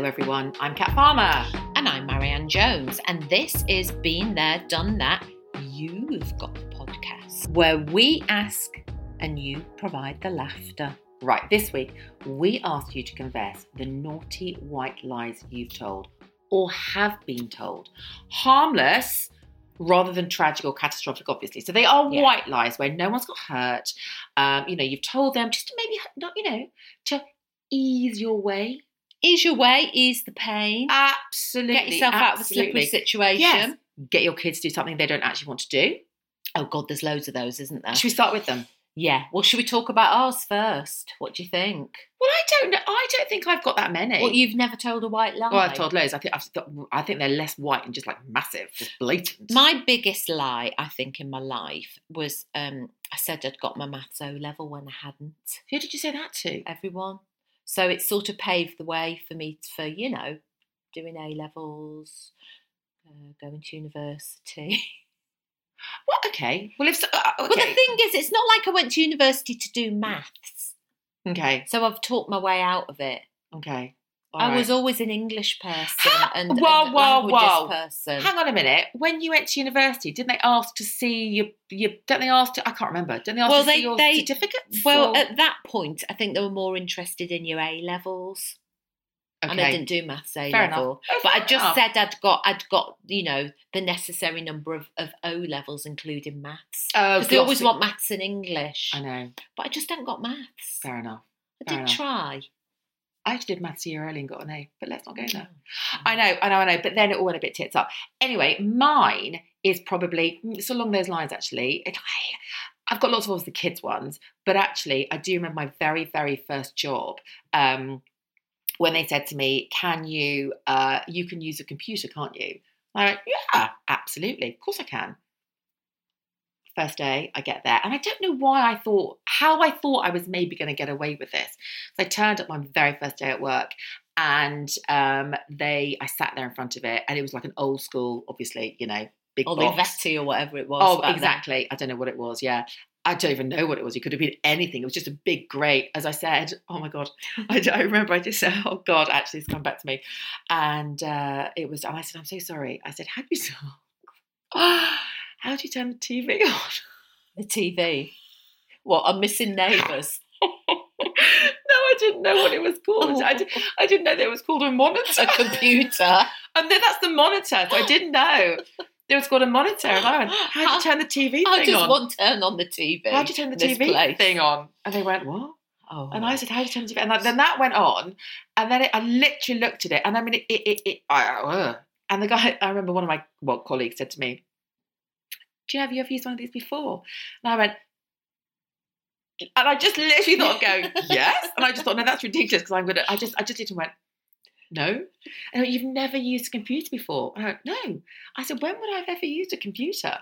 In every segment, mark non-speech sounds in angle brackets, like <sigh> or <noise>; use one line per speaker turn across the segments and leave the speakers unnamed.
Hello, everyone. I'm Kat Farmer.
And I'm Marianne Jones, and this is Been There, Done That. You've got the podcast where we ask and you provide the laughter.
Right, this week we asked you to confess the naughty white lies you've told or have been told. Harmless rather than tragic or catastrophic, obviously. So they are
Yeah.
white lies where no one's got hurt. Um, you know, you've told them just to maybe not, you know, to ease your way.
Ease your way, ease the pain,
Absolutely.
get yourself out of a slippery situation.
Yes. Get your kids to do something they don't actually want to do.
Oh, God, there's loads of those, isn't there?
Should we start with them?
Yeah. Well, should we talk about ours first? What do you think?
Well, I don't know. I don't think I've got that many.
What, you've never told a white lie?
Well, I've told loads. I think I've got, I think they're less white and just like massive, just blatant.
My biggest lie, I think, in my life was um, I said I'd got my maths O level when I hadn't.
Who did you say that to?
everyone. So it sort of paved the way for me for, you know, doing A levels, uh, going to university. <laughs>
What? Okay. Well, if so, uh,
But the thing is, it's not like I went to university to do maths.
okay.
So I've taught my way out of it.
Okay.
I
All
was always an English person
Ha-
and,
whoa,
and
whoa,
person.
Hang on a minute. When you went to university, didn't they ask to see your? your don't they ask to? I can't remember. Don't they ask
Well,
to
they-
see your
they-
certificates?
well,
or-
at that point, I think they were more interested in your A levels,
okay.
and I didn't do maths A
Fair
level.
Oh,
But I just
enough.
said I'd got I'd got you know the necessary number of, of O levels, including maths.
Oh,
Because they always want maths and English,
I know.
but I just haven't got maths.
Fair enough.
I
fair
did
enough.
try.
I actually did maths a year early and got an A, but let's not go there.
Oh.
I know, I know, I know. But then it all went a bit tits up. Anyway, mine is probably it's along those lines. Actually, it, I, I've got lots of obviously kids ones, but actually, I do remember my very, very first job um, when they said to me, "Can you? Uh, you can use a computer, can't you?" I went, "Yeah, absolutely. Of course I can." First day, I get there, and I don't know why I thought how I thought I was maybe going to get away with this. So I turned up my very first day at work, and um, they I sat there in front of it, and it was like an old school, obviously, you know, big Or box.
Olivetti or whatever it was.
Oh,
back then.
exactly. I don't know what it was. Yeah. I don't even know what it was. It could have been anything. It was just a big grate. As I said, oh my God. <laughs> I, I remember I just said, oh God, actually, it's come back to me. And uh, it was, and I said, I'm so sorry. I said, how do you, <laughs> how do you turn the TV <laughs> on?
The TV. What? I'm missing neighbours. <laughs>
no, I didn't know what it was called. I, did, I didn't know that it was called a monitor.
a computer. <laughs>
And then that's the monitor. So I didn't know. It was called a monitor. And I went, how do you turn the TV
I
thing
just
on?
want turn on the TV.
How do you turn the TV
place.
thing on? And they went, what?
Oh,
And I said, how do you turn the TV? And then that went on. And then it, I literally looked at it. And I mean, it, it, it, it I, uh, and the guy, I remember one of my well, colleagues said to me, do you have you ever used one of these before? And I went, and I just literally thought of going, <laughs> yes. And I just thought, no, that's ridiculous because I'm gonna. I just, I just literally went, no. And I went, you've never used a computer before. And I went, no. I said, when would I have ever used a computer?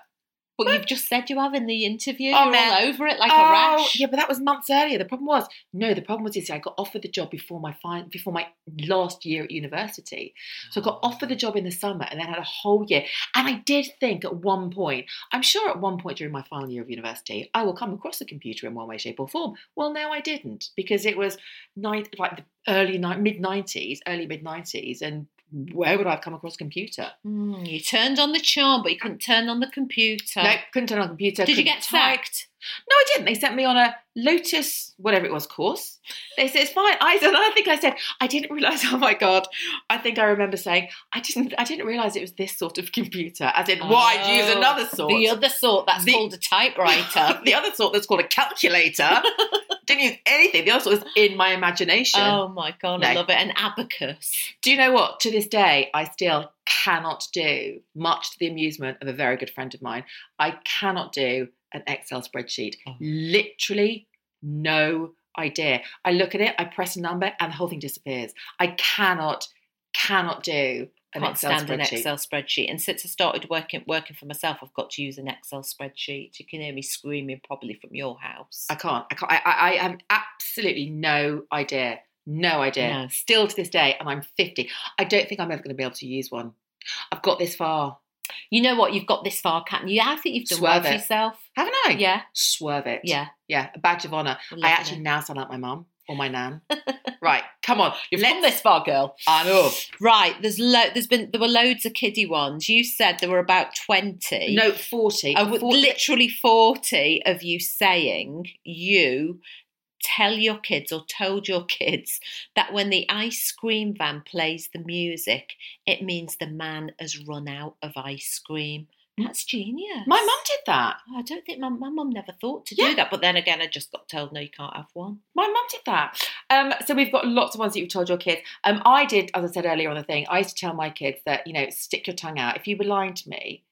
But you've just said you have in the interview.
Oh,
You're
man.
all over it like
oh,
a rash.
yeah, but that was months earlier. The problem was, no, the problem was, you see, I got offered the job before my fine, before my last year at university. So I got ah. offered the job in the summer and then had a whole year. And I did think at one point, I'm sure at one point during my final year of university, I will come across a computer in one way, shape, or form. Well, no, I didn't because it was night like the early mid 90s, early mid 90s, and where would I have come across a computer?
Mm, you turned on the charm, but you couldn't turn on the computer.
No, couldn't turn on a computer.
Did you get
type.
sacked?
No, I didn't. They sent me on a Lotus, whatever it was, course. They said it's fine. I said, I think I said, I didn't realize. <laughs> Oh my god! I think I remember saying, I didn't, I didn't realize it was this sort of computer. As in, why I'd use
Oh,
another sort.
The other sort, that's
The-
called a typewriter. <laughs>
the other sort that's called a calculator. <laughs> didn't use anything. The other sort was in my imagination.
oh my god, I love it. An abacus.
Do you know what? To this day, I still cannot do, much to the amusement of a very good friend of mine, I cannot do an Excel spreadsheet.
Oh.
Literally no idea. I look at it, I press a number, and the whole thing disappears. I cannot, cannot do an
Can't
Excel
stand an
spreadsheet.
Excel spreadsheet. And since I started working working for myself, I've got to use an Excel spreadsheet. You can hear me screaming probably from your house.
I can't. I can't. I, I, I have absolutely no idea. No idea.
No.
Still to this day, and I'm 50. I don't think I'm ever going to be able to use one. I've got this far.
You know what? You've got this far, Captain. Yeah, I think you've done
Swerve
well
it.
yourself.
Haven't I?
Yeah,
Swerve it.
yeah.
Yeah. A badge of honour. I actually
it.
now sound like my mum or my nan. <laughs> right. Come on,
You've
let's-
come this far, girl.
I know.
Right, there's lo- there's been there were loads of kiddie ones. You said there were about twenty.
No, forty.
I would
Forty-
literally 40 of you saying you tell your kids or told your <laughs> kids that when the ice cream van plays the music, it means the man has run out of ice cream. That's genius.
My mum did that.
I don't think my, my mum never thought to
Yeah.
do that, but then again, I just got told no, you can't have one.
My mum did that. Um, so we've got lots of ones that you've told your kids. Um, I did, as I said earlier on the thing, I used to tell my kids that you know, stick your tongue out. If you were lying to me,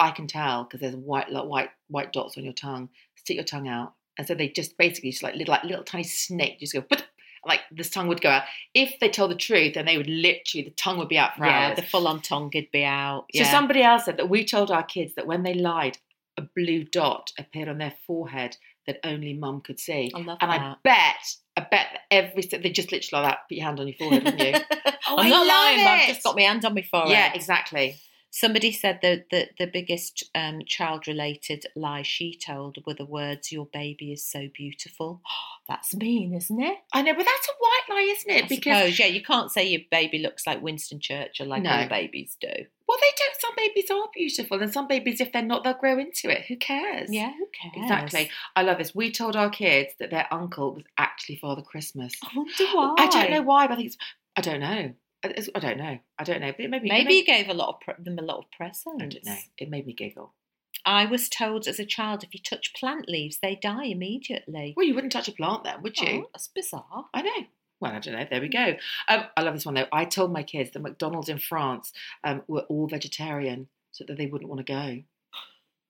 I can tell because there's white, white, white dots on your tongue. Stick your tongue out, and so they just basically just like little, like little tiny snake, just go. "Put," Like this tongue would go out. If they told the truth, then they would literally the tongue would be out for
yeah,
hours.
the full on tongue would be out.
So somebody else said that we told our kids that when they lied, a blue dot appeared on their forehead that only mum could see.
I love
And I bet, I bet that every they just literally like that. Put your hand on your forehead, wouldn't you? <laughs> Oh,
I'm
I
not
love
lying, but I've just got my hand on my forehead.
yeah, exactly.
Somebody said that the, the biggest um, child related lie she told were the words, Your baby is so beautiful. <gasps> That's mean, isn't it?
I know, but that's a white lie, isn't it?
I
because
suppose, yeah, you can't say your baby looks like Winston Churchill like
No.
all babies do.
well, they don't. Some babies are beautiful, and some babies, if they're not, they'll grow into it. Who cares?
Yeah, who cares?
Exactly. I love this. We told our kids that their uncle was actually Father Christmas.
I wonder why.
I don't know why, but I think it's. I don't know. I don't know. I don't know. But it made me.
Maybe you gave a lot of pre- them a lot of presents.
I don't know. It made me giggle.
I was told as a child if you touch plant leaves, they die immediately.
Well, you wouldn't touch a plant then, would you?
Oh, that's bizarre.
I know. Well, I don't know. There we go. Um, I love this one though. I told my kids that McDonald's in France um, were all vegetarian, so that they wouldn't want to go.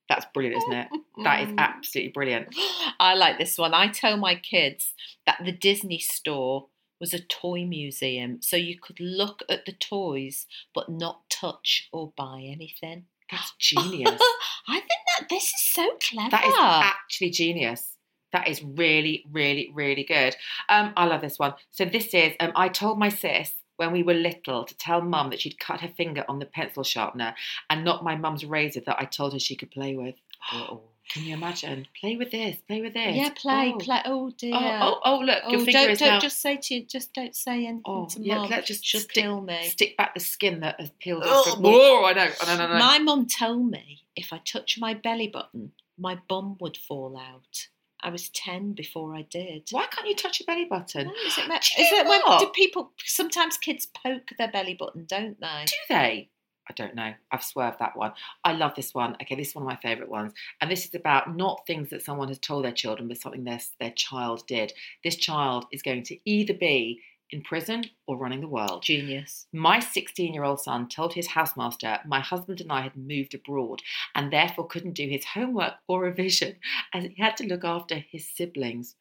That's brilliant, isn't it? That is <laughs> absolutely brilliant.
I like this one. I tell my kids that the Disney store was a toy museum, so you could look at the toys but not touch or buy anything.
That's <gasps> genius.
I think that this is so clever.
that is actually genius. That is really, really, really good. Um, I love this one. So this is. Um, I told my sis when we were little to tell mum that she'd cut her finger on the pencil sharpener and not my mum's razor that I told her she could play with. <gasps> Can you imagine? Play with this. Play with this.
yeah, play,
Oh.
play. Oh dear.
Oh, oh, oh, look, your
Oh,
finger
don't,
is
don't
now.
just say to you, just don't say anything
Oh,
to
yeah,
mum.
let's just
She'll
stick-
kill me.
Stick back the skin that has peeled
Oh,
off. Oh, I know. I know, no, no.
My mum told me if I touch my belly button, my bum would fall out. I was 10 before I did.
Why can't you touch your belly button?
No, is it, me-
Do
is it when do people sometimes kids poke their belly button, don't they?
Do they? I don't know. I've swerved that one. I love this one. Okay, this is one of my favourite ones. And this is about not things that someone has told their children, but something their, their child did. This child is going to either be in prison or running the world.
Genius.
My 16 year old son told his housemaster my husband and I had moved abroad and therefore couldn't do his homework or revision as he had to look after his siblings.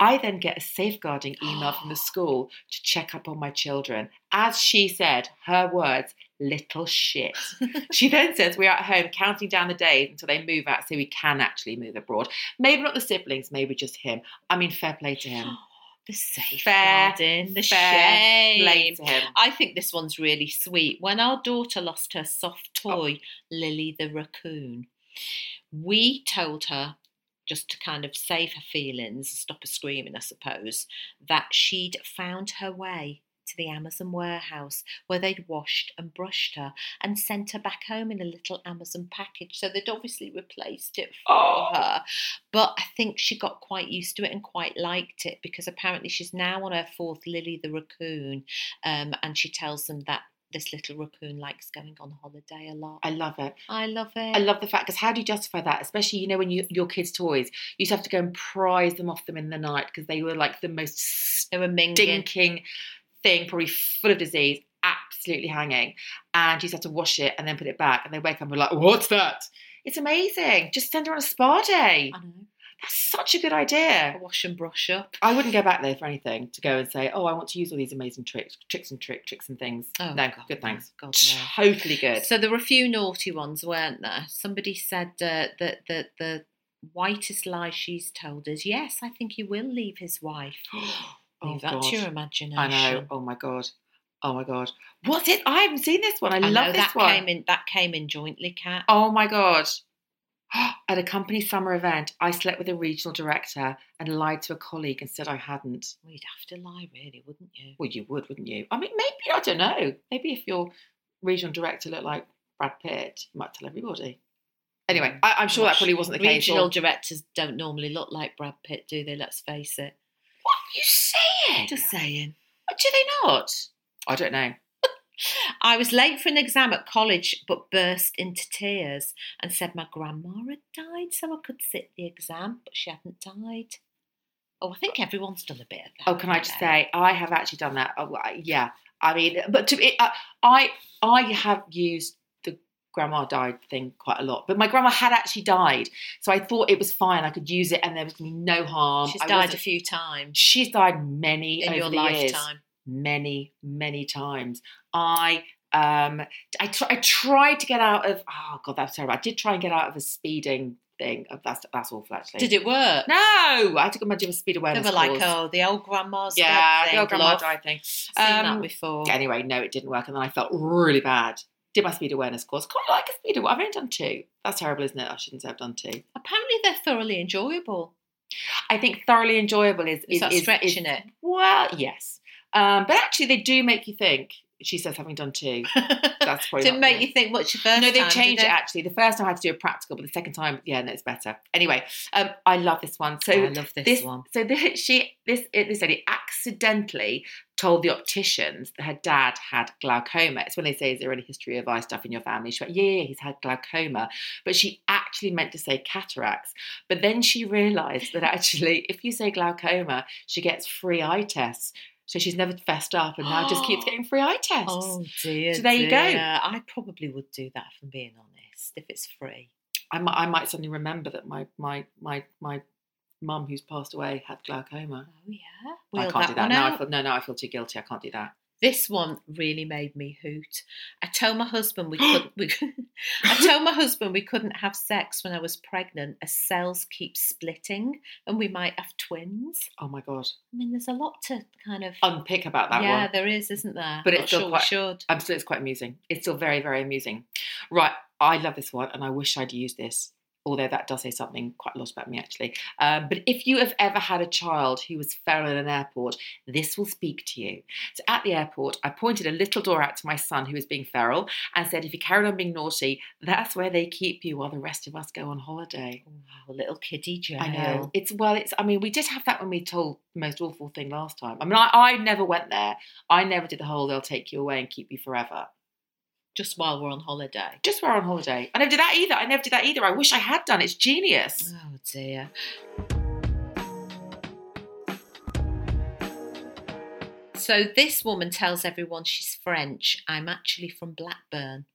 I then get a safeguarding email from the <gasps> school to check up on my children. As she said, her words, little shit. <laughs> she then says we're at home counting down the days until they move out so we can actually move abroad. Maybe not the siblings, maybe just him. I mean, fair play to him. <gasps>
The safeguarding, the
fair Play
shame.
to him.
I think this one's really sweet. When our daughter lost her soft
Oh.
toy, Lily the raccoon, we told her, just to kind of save her feelings, stop her screaming, I suppose, that she'd found her way to the Amazon warehouse where they'd washed and brushed her and sent her back home in a little Amazon package. So they'd obviously replaced it for
Oh.
her. But I think she got quite used to it and quite liked it because apparently she's now on her fourth Lily the raccoon, um, and she tells them that this little raccoon likes going on holiday a lot.
I love it.
I love it.
I love the fact because how do you justify that? Especially, you know, when you your kids' toys, you used to have to go and prise them off them in the night because they were like the most stinking thing, probably full of disease, absolutely hanging. And you to have to wash it and then put it back, and they wake up and be like, "What's that?" It's amazing. Just send her on a spa day.
I know.
That's such a good idea.
wash and brush up.
I wouldn't go back there for anything to go and say, "Oh, I want to use all these amazing tricks, tricks and trick tricks and things."
Oh,
no,
God,
good thanks.
God, no.
Totally good.
So there were a few naughty ones, weren't there? Somebody said uh, that the, the whitest lie she's told is, yes, I think he will leave his wife. <gasps>
Oh,
Leave that
God.
to your imagination.
I know. Oh my god. Oh my god. What's it? I haven't seen this one. I,
I
love
know
this
that
one.
came in. That came in jointly, Kat.
Oh my god. <gasps> At a company summer event, I slept with a regional director and lied to a colleague and said I hadn't.
Well, you'd have to lie, really, wouldn't you?
Well, you would, wouldn't you? I mean, maybe, I don't know. Maybe if your regional director looked like Brad Pitt, you might tell everybody. Anyway, mm. I, I'm sure that probably wasn't the case.
Regional directors don't normally look like Brad Pitt, do they? Let's face it.
What are you saying?
Just saying.
Do they not? I don't know.
I was late for an exam at college, but burst into tears and said my grandma had died, so I could sit the exam, but she hadn't died. Oh, I think everyone's done a bit of that.
Oh, can I just say I have actually done that? Oh, yeah. I mean, but to it, uh, I I have used the grandma died thing quite a lot, but my grandma had actually died, so I thought it was fine. I could use it, and there was no harm.
She's
I
died a few times
She's died many
in
over
your
the years.
lifetime.
many, many times. I um I, tr- I tried to get out of oh god that's terrible. I did try and get out of a speeding thing. Oh, That's that's awful actually.
Did it work?
No, I had to go and do a speed
They
awareness
were like,
course.
oh, the old grandma's
yeah, the old grandma died thing.
Seen
Um,
that before.
Anyway, no, it didn't work, and then I felt really bad. Did my speed awareness course. Quite like a speed awareness. I've only done two. That's terrible, isn't it? I shouldn't say I've done two.
Apparently, they're thoroughly enjoyable.
I think thoroughly enjoyable is
Is that
is-
stretching
is-
it?
Well, yes, um, but actually they do make you think. She says, having done two. That's probably
Didn't make
good.
you think much your first
No, they've changed it actually. The first time I had to do a practical, but the second time, yeah, no, it's better. Anyway, um, I love this one. So
I love this,
this
one.
so this, she this this lady accidentally told the opticians that her dad had glaucoma. It's when they say, "Is there any history of eye stuff in your family?" She went, "Yeah, yeah, he's had glaucoma," but she actually meant to say cataracts. But then she realised that actually, if you say glaucoma, she gets free eye tests. So she's never fessed up, and now just keeps <gasps> getting free eye tests.
Oh dear.
So there you go.
I probably would do that if I'm being honest, if it's free.
I might, I might suddenly remember that my my my my mum who's passed away had glaucoma.
Oh yeah.
I can't do that.
one
No, I feel, no, no, I feel too guilty. I can't do that.
This one really made me hoot. I told my husband we <gasps> couldn't. We, <laughs> I told my husband we couldn't have sex when I was pregnant, as cells keep splitting, and we might have twins.
Oh my god,
I mean, there's a lot to kind of.
unpick about that
yeah,
one.
there is, isn't there?
But
Not
it's still
sure
quite-
should.
It's quite amusing. It's still very, very amusing. Right, I love this one, and I wish I'd used this. Although that does say something quite a lot about me, actually. Um, but if you have ever had a child who was feral in an airport, this will speak to you. So at the airport, I pointed a little door out to my son who was being feral and said, if you carry on being naughty, that's where they keep you while the rest of us go on holiday.
Oh, little kiddie jail.
I know. It's well, it's I mean, we did have that when we told the most awful thing last time. I mean, I, I never went there. I never did the whole they'll take you away and keep you forever.
Just while we're on holiday.
Just while we're on holiday. I never did that either. I never did that either. I wish I had done. It's genius.
Oh dear. So this woman tells everyone she's French. I'm actually from Blackburn.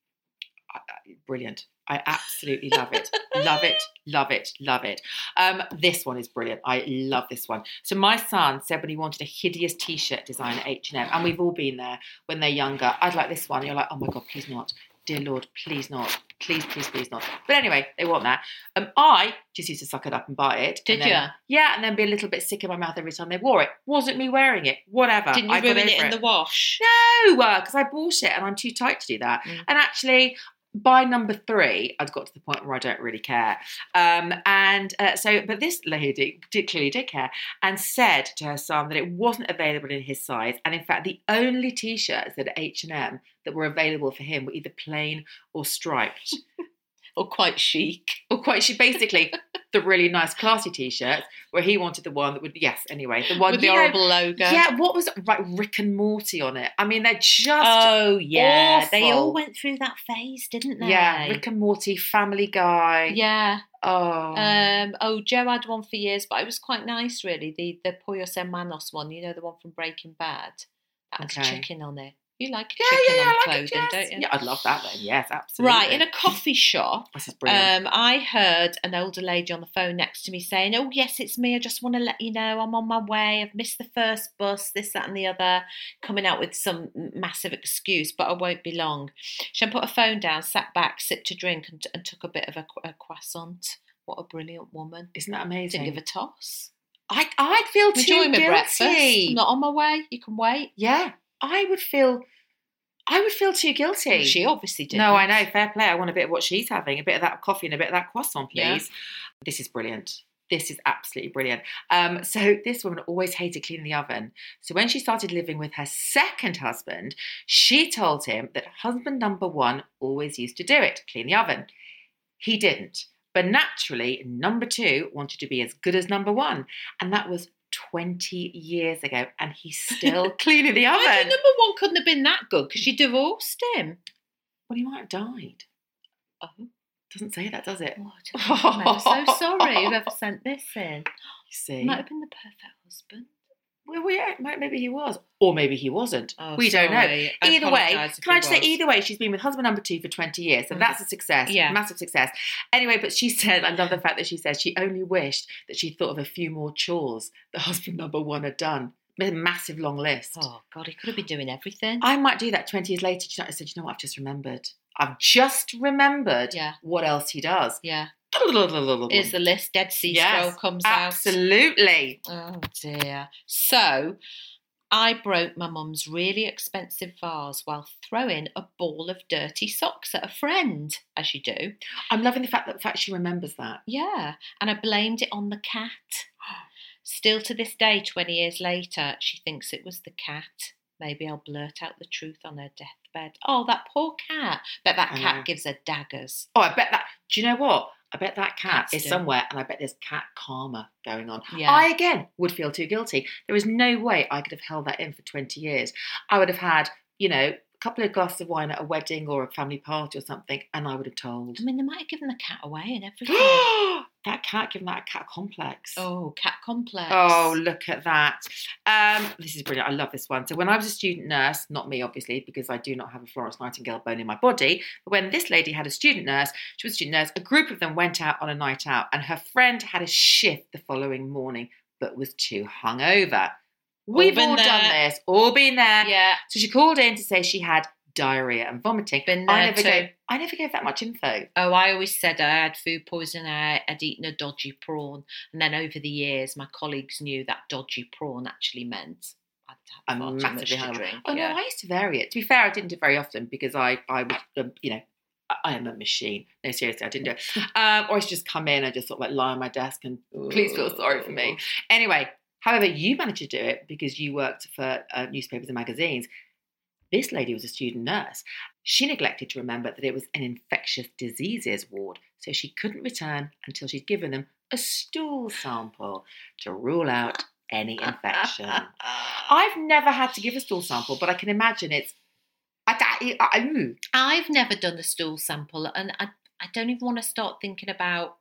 Brilliant. I absolutely love it. love it, <laughs> love it, love it. Um, this one is brilliant. I love this one. So my son said when he wanted a hideous T-shirt design at H&M, and we've all been there when they're younger. I'd like this one. You're like, oh my god, please not. Dear Lord, please not. Please, please, please not. But anyway, they want that. Um, I just used to suck it up and buy it.
Did
and then- Yeah, and then be a little bit sick in my mouth every time they wore it. Wasn't me wearing it. Whatever.
Didn't you
I
ruin it in the wash?
no, because I bought it and I'm too tight to do that.
Mm.
And actually, by number three, I'd got to the point where I don't really care. Um, and uh, so, but this lady did, clearly did care and said to her son that it wasn't available in his size. And in fact, the only t-shirts at H&M that were available for him were either plain or striped. <laughs>
Or quite chic?
or quite, she basically the really nice classy t-shirts where he wanted the one that would, yes, anyway, the one
With the
know-
horrible logo?
yeah, what was? Like Rick and Morty on it. I mean, they're just
Oh yeah, they all went through that phase, didn't they?
Yeah, Rick and Morty, Family Guy.
Yeah.
Oh.
Um, oh, Joe had one for years, but it was quite nice, really. The the Pollos Hermanos one, you know, the one from Breaking Bad. That had
Okay.
chicken on it. You like
yeah,
chicken
yeah, yeah,
on
like
clothing,
yes.
don't you?
Yeah, I'd love that then. Yes, absolutely.
Right, in a coffee shop,
this is brilliant.
um, I heard an older lady on the phone next to me saying, "Oh yes, it's me. I just want to let you know I'm on my way. I've missed the first bus. This, that, and the other." Coming out with some massive excuse, but I won't be long. She put her phone down, sat back, sipped a drink, and, and took a bit of a, a croissant. What a brilliant woman!
Isn't that amazing?
Didn't give a toss.
I, I'd feel too
Enjoy my
guilty.
breakfast. I'm not on my way. You can wait.
Yeah, I would feel. I would feel too guilty.
She obviously did.
No, I know. Fair play. I want a bit of what she's having, a bit of that coffee and a bit of that croissant, please.
Yeah.
This is brilliant. This is absolutely brilliant. Um, so this woman always hated cleaning the oven. So when she started living with her second husband, she told him that husband number one always used to do it, clean the oven. He didn't. But naturally, number two wanted to be as good as number one. And that was 20 years ago. And he's <laughs> still cleaning the oven.
number one couldn't have been that good because she divorced him.
Well, he might have died.
Oh,
Doesn't say that, does it?
oh I don't know. I'm so sorry whoever sent this in. <laughs>
You see?
Might have been the perfect husband.
Well, yeah, maybe he was, or maybe he wasn't.
Oh,
we don't know.
I
Either way, can I just say, either way, she's been with husband number two for 20 years, so
Mm.
that's a success,
Yeah.
massive success. Anyway, but she <laughs> said, I love the fact that she said she only wished that she thought of a few more chores that husband number one had done. A massive long list.
Oh God, he could have been doing everything.
I might do that 20 years later. I said, you know what, I've just remembered. I've just remembered
Yeah.
what else he does.
yeah. Here's the list. Dead Sea
Yes,
Scroll comes out.
Absolutely.
Oh dear. So I broke my mum's really expensive vase while throwing a ball of dirty socks at a friend, as you do.
I'm loving the fact that the fact she remembers that.
Yeah, and I blamed it on the cat. <gasps> Still to this day, 20 years later, she thinks it was the cat. Maybe I'll blurt out the truth on her deathbed. Oh, that poor cat. Bet that cat gives her daggers.
Oh, I bet that. Do you know what? I bet that cat
Cats
is
do.
somewhere, and I bet there's cat karma going on.
Yeah.
I again would feel too guilty. There is no way I could have held that in for 20 years. I would have had, you know, a couple of glasses of wine at a wedding or a family party or something, and I would have told.
I mean, they might have given the cat away and everything. <gasps>
that cat, given that a cat complex.
oh, cat complex.
Oh, look at that. Um, this is brilliant. I love this one. So, when I was a student nurse, not me, obviously, because I do not have a Florence Nightingale bone in my body, but when this lady had a student nurse, she was a student nurse, a group of them went out on a night out, and her friend had a shift the following morning, but was too hungover. We've
been
all done this, all been there.
Yeah,
So, she called in to say she had diarrhea and vomiting.
been
I never,
too.
gave, I never gave that much info.
Oh, I always said I had food poisoning. I had eaten a dodgy prawn, and then over the years, my colleagues knew that dodgy prawn actually meant I'd
I'm
far too
massively
much to
hungover.
drink.
Oh
yeah.
no, I used to vary it. To be fair, I didn't do it very often because I, I was, um, you know, I, I am a machine. No, seriously, I didn't do it. <laughs> Um, or I used to just come in and just sort of like lie on my desk and please feel sorry for me. Anyway, however, you managed to do it because you worked for uh, newspapers and magazines. This lady was a student nurse. She neglected to remember that it was an infectious diseases ward, so she couldn't return until she'd given them a stool sample to rule out any infection. <laughs> I've never had to give a stool sample, but I can imagine it's. I, I, mm.
I've never done a stool sample, and I, I don't even want to start thinking about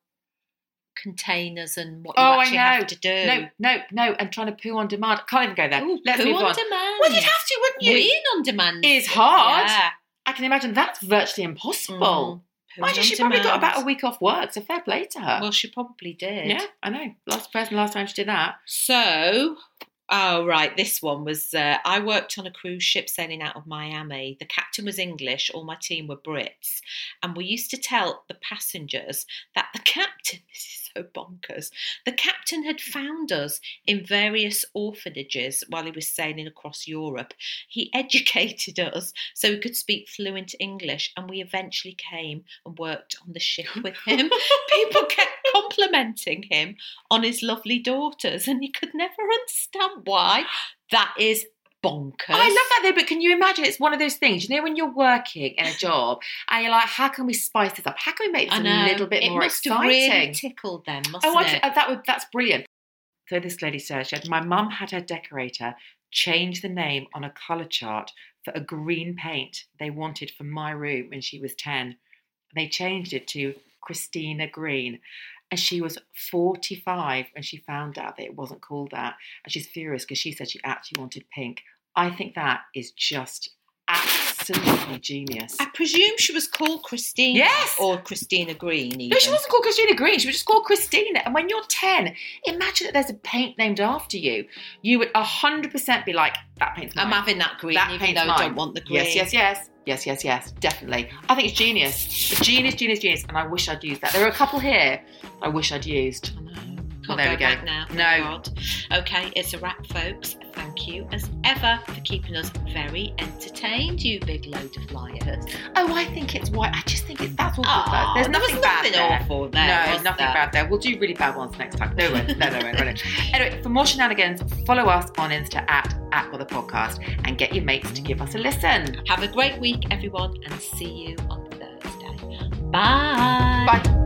containers and what you
Oh, I
actually
know.
have to do.
no, no, no, and trying to poo on demand. I can't even go there.
Ooh,
Let's
poo
move
on
on.
demand.
Well, you'd have to, wouldn't you?
Weeing on demand
Is hard.
Yeah.
I can imagine that's virtually impossible.
Mm,
Mind you, she probably got about a week off work, so fair play to her.
Well, she probably did.
yeah, I know. Last person, last time she did that.
So, oh right, this one was. Uh, I worked on a cruise ship sailing out of Miami. The captain was English. All my team were Brits, and we used to tell the passengers that the captain. <laughs> This is so bonkers. The captain had found us in various orphanages while he was sailing across Europe. He <laughs> educated us so we could speak fluent English, and we eventually came and worked on the ship with him. <laughs> People kept complimenting him on his lovely daughters, and he could never understand why. That is bonkers.
I love that though, but can you imagine? It's one of those things, you know, when you're working in a job and you're like, how can we spice this up? How can we make this a little bit
it
more
must
exciting?
really tickled them, mustn't
Oh,
it?
uh, that would that's brilliant. So this lady says, she had, my mum had her decorator change the name on a colour chart for a green paint they wanted for my room when she was 10. They changed it to Christina Green. And she was 45 and she found out that it wasn't called that. And she's furious because she said she actually wanted pink. I think that is just absolutely genius.
I presume she was called Christine.
Yes.
Or Christina Green, even.
No, she wasn't called Christina Green. She was just called Christina. And when you're 10, imagine that there's a paint named after you. You would 100% be like, that paint's mine.
I'm having that green,
That
even
paint's
though I don't want the green.
Yes, yes, yes. Yes, yes, yes. Definitely. I think it's genius. Genius, genius, genius. And I wish I'd used that. There are a couple here I wish I'd used. There we go.
now.
No.
God. Okay, it's a wrap, folks. Thank you as ever for keeping us very entertained, you big load of liars.
Oh, I think it's white. I just think it's that's good.
Oh,
There's
there
nothing
was
bad
nothing
there.
awful there.
no, nothing
there?
bad there. We'll do really bad ones next time. No, no, no, no, no, no. Anyway, for more shenanigans, follow us on Insta at at the podcast and get your mates to give us a listen.
Have a great week, everyone, and see you on Thursday. Bye.
Bye.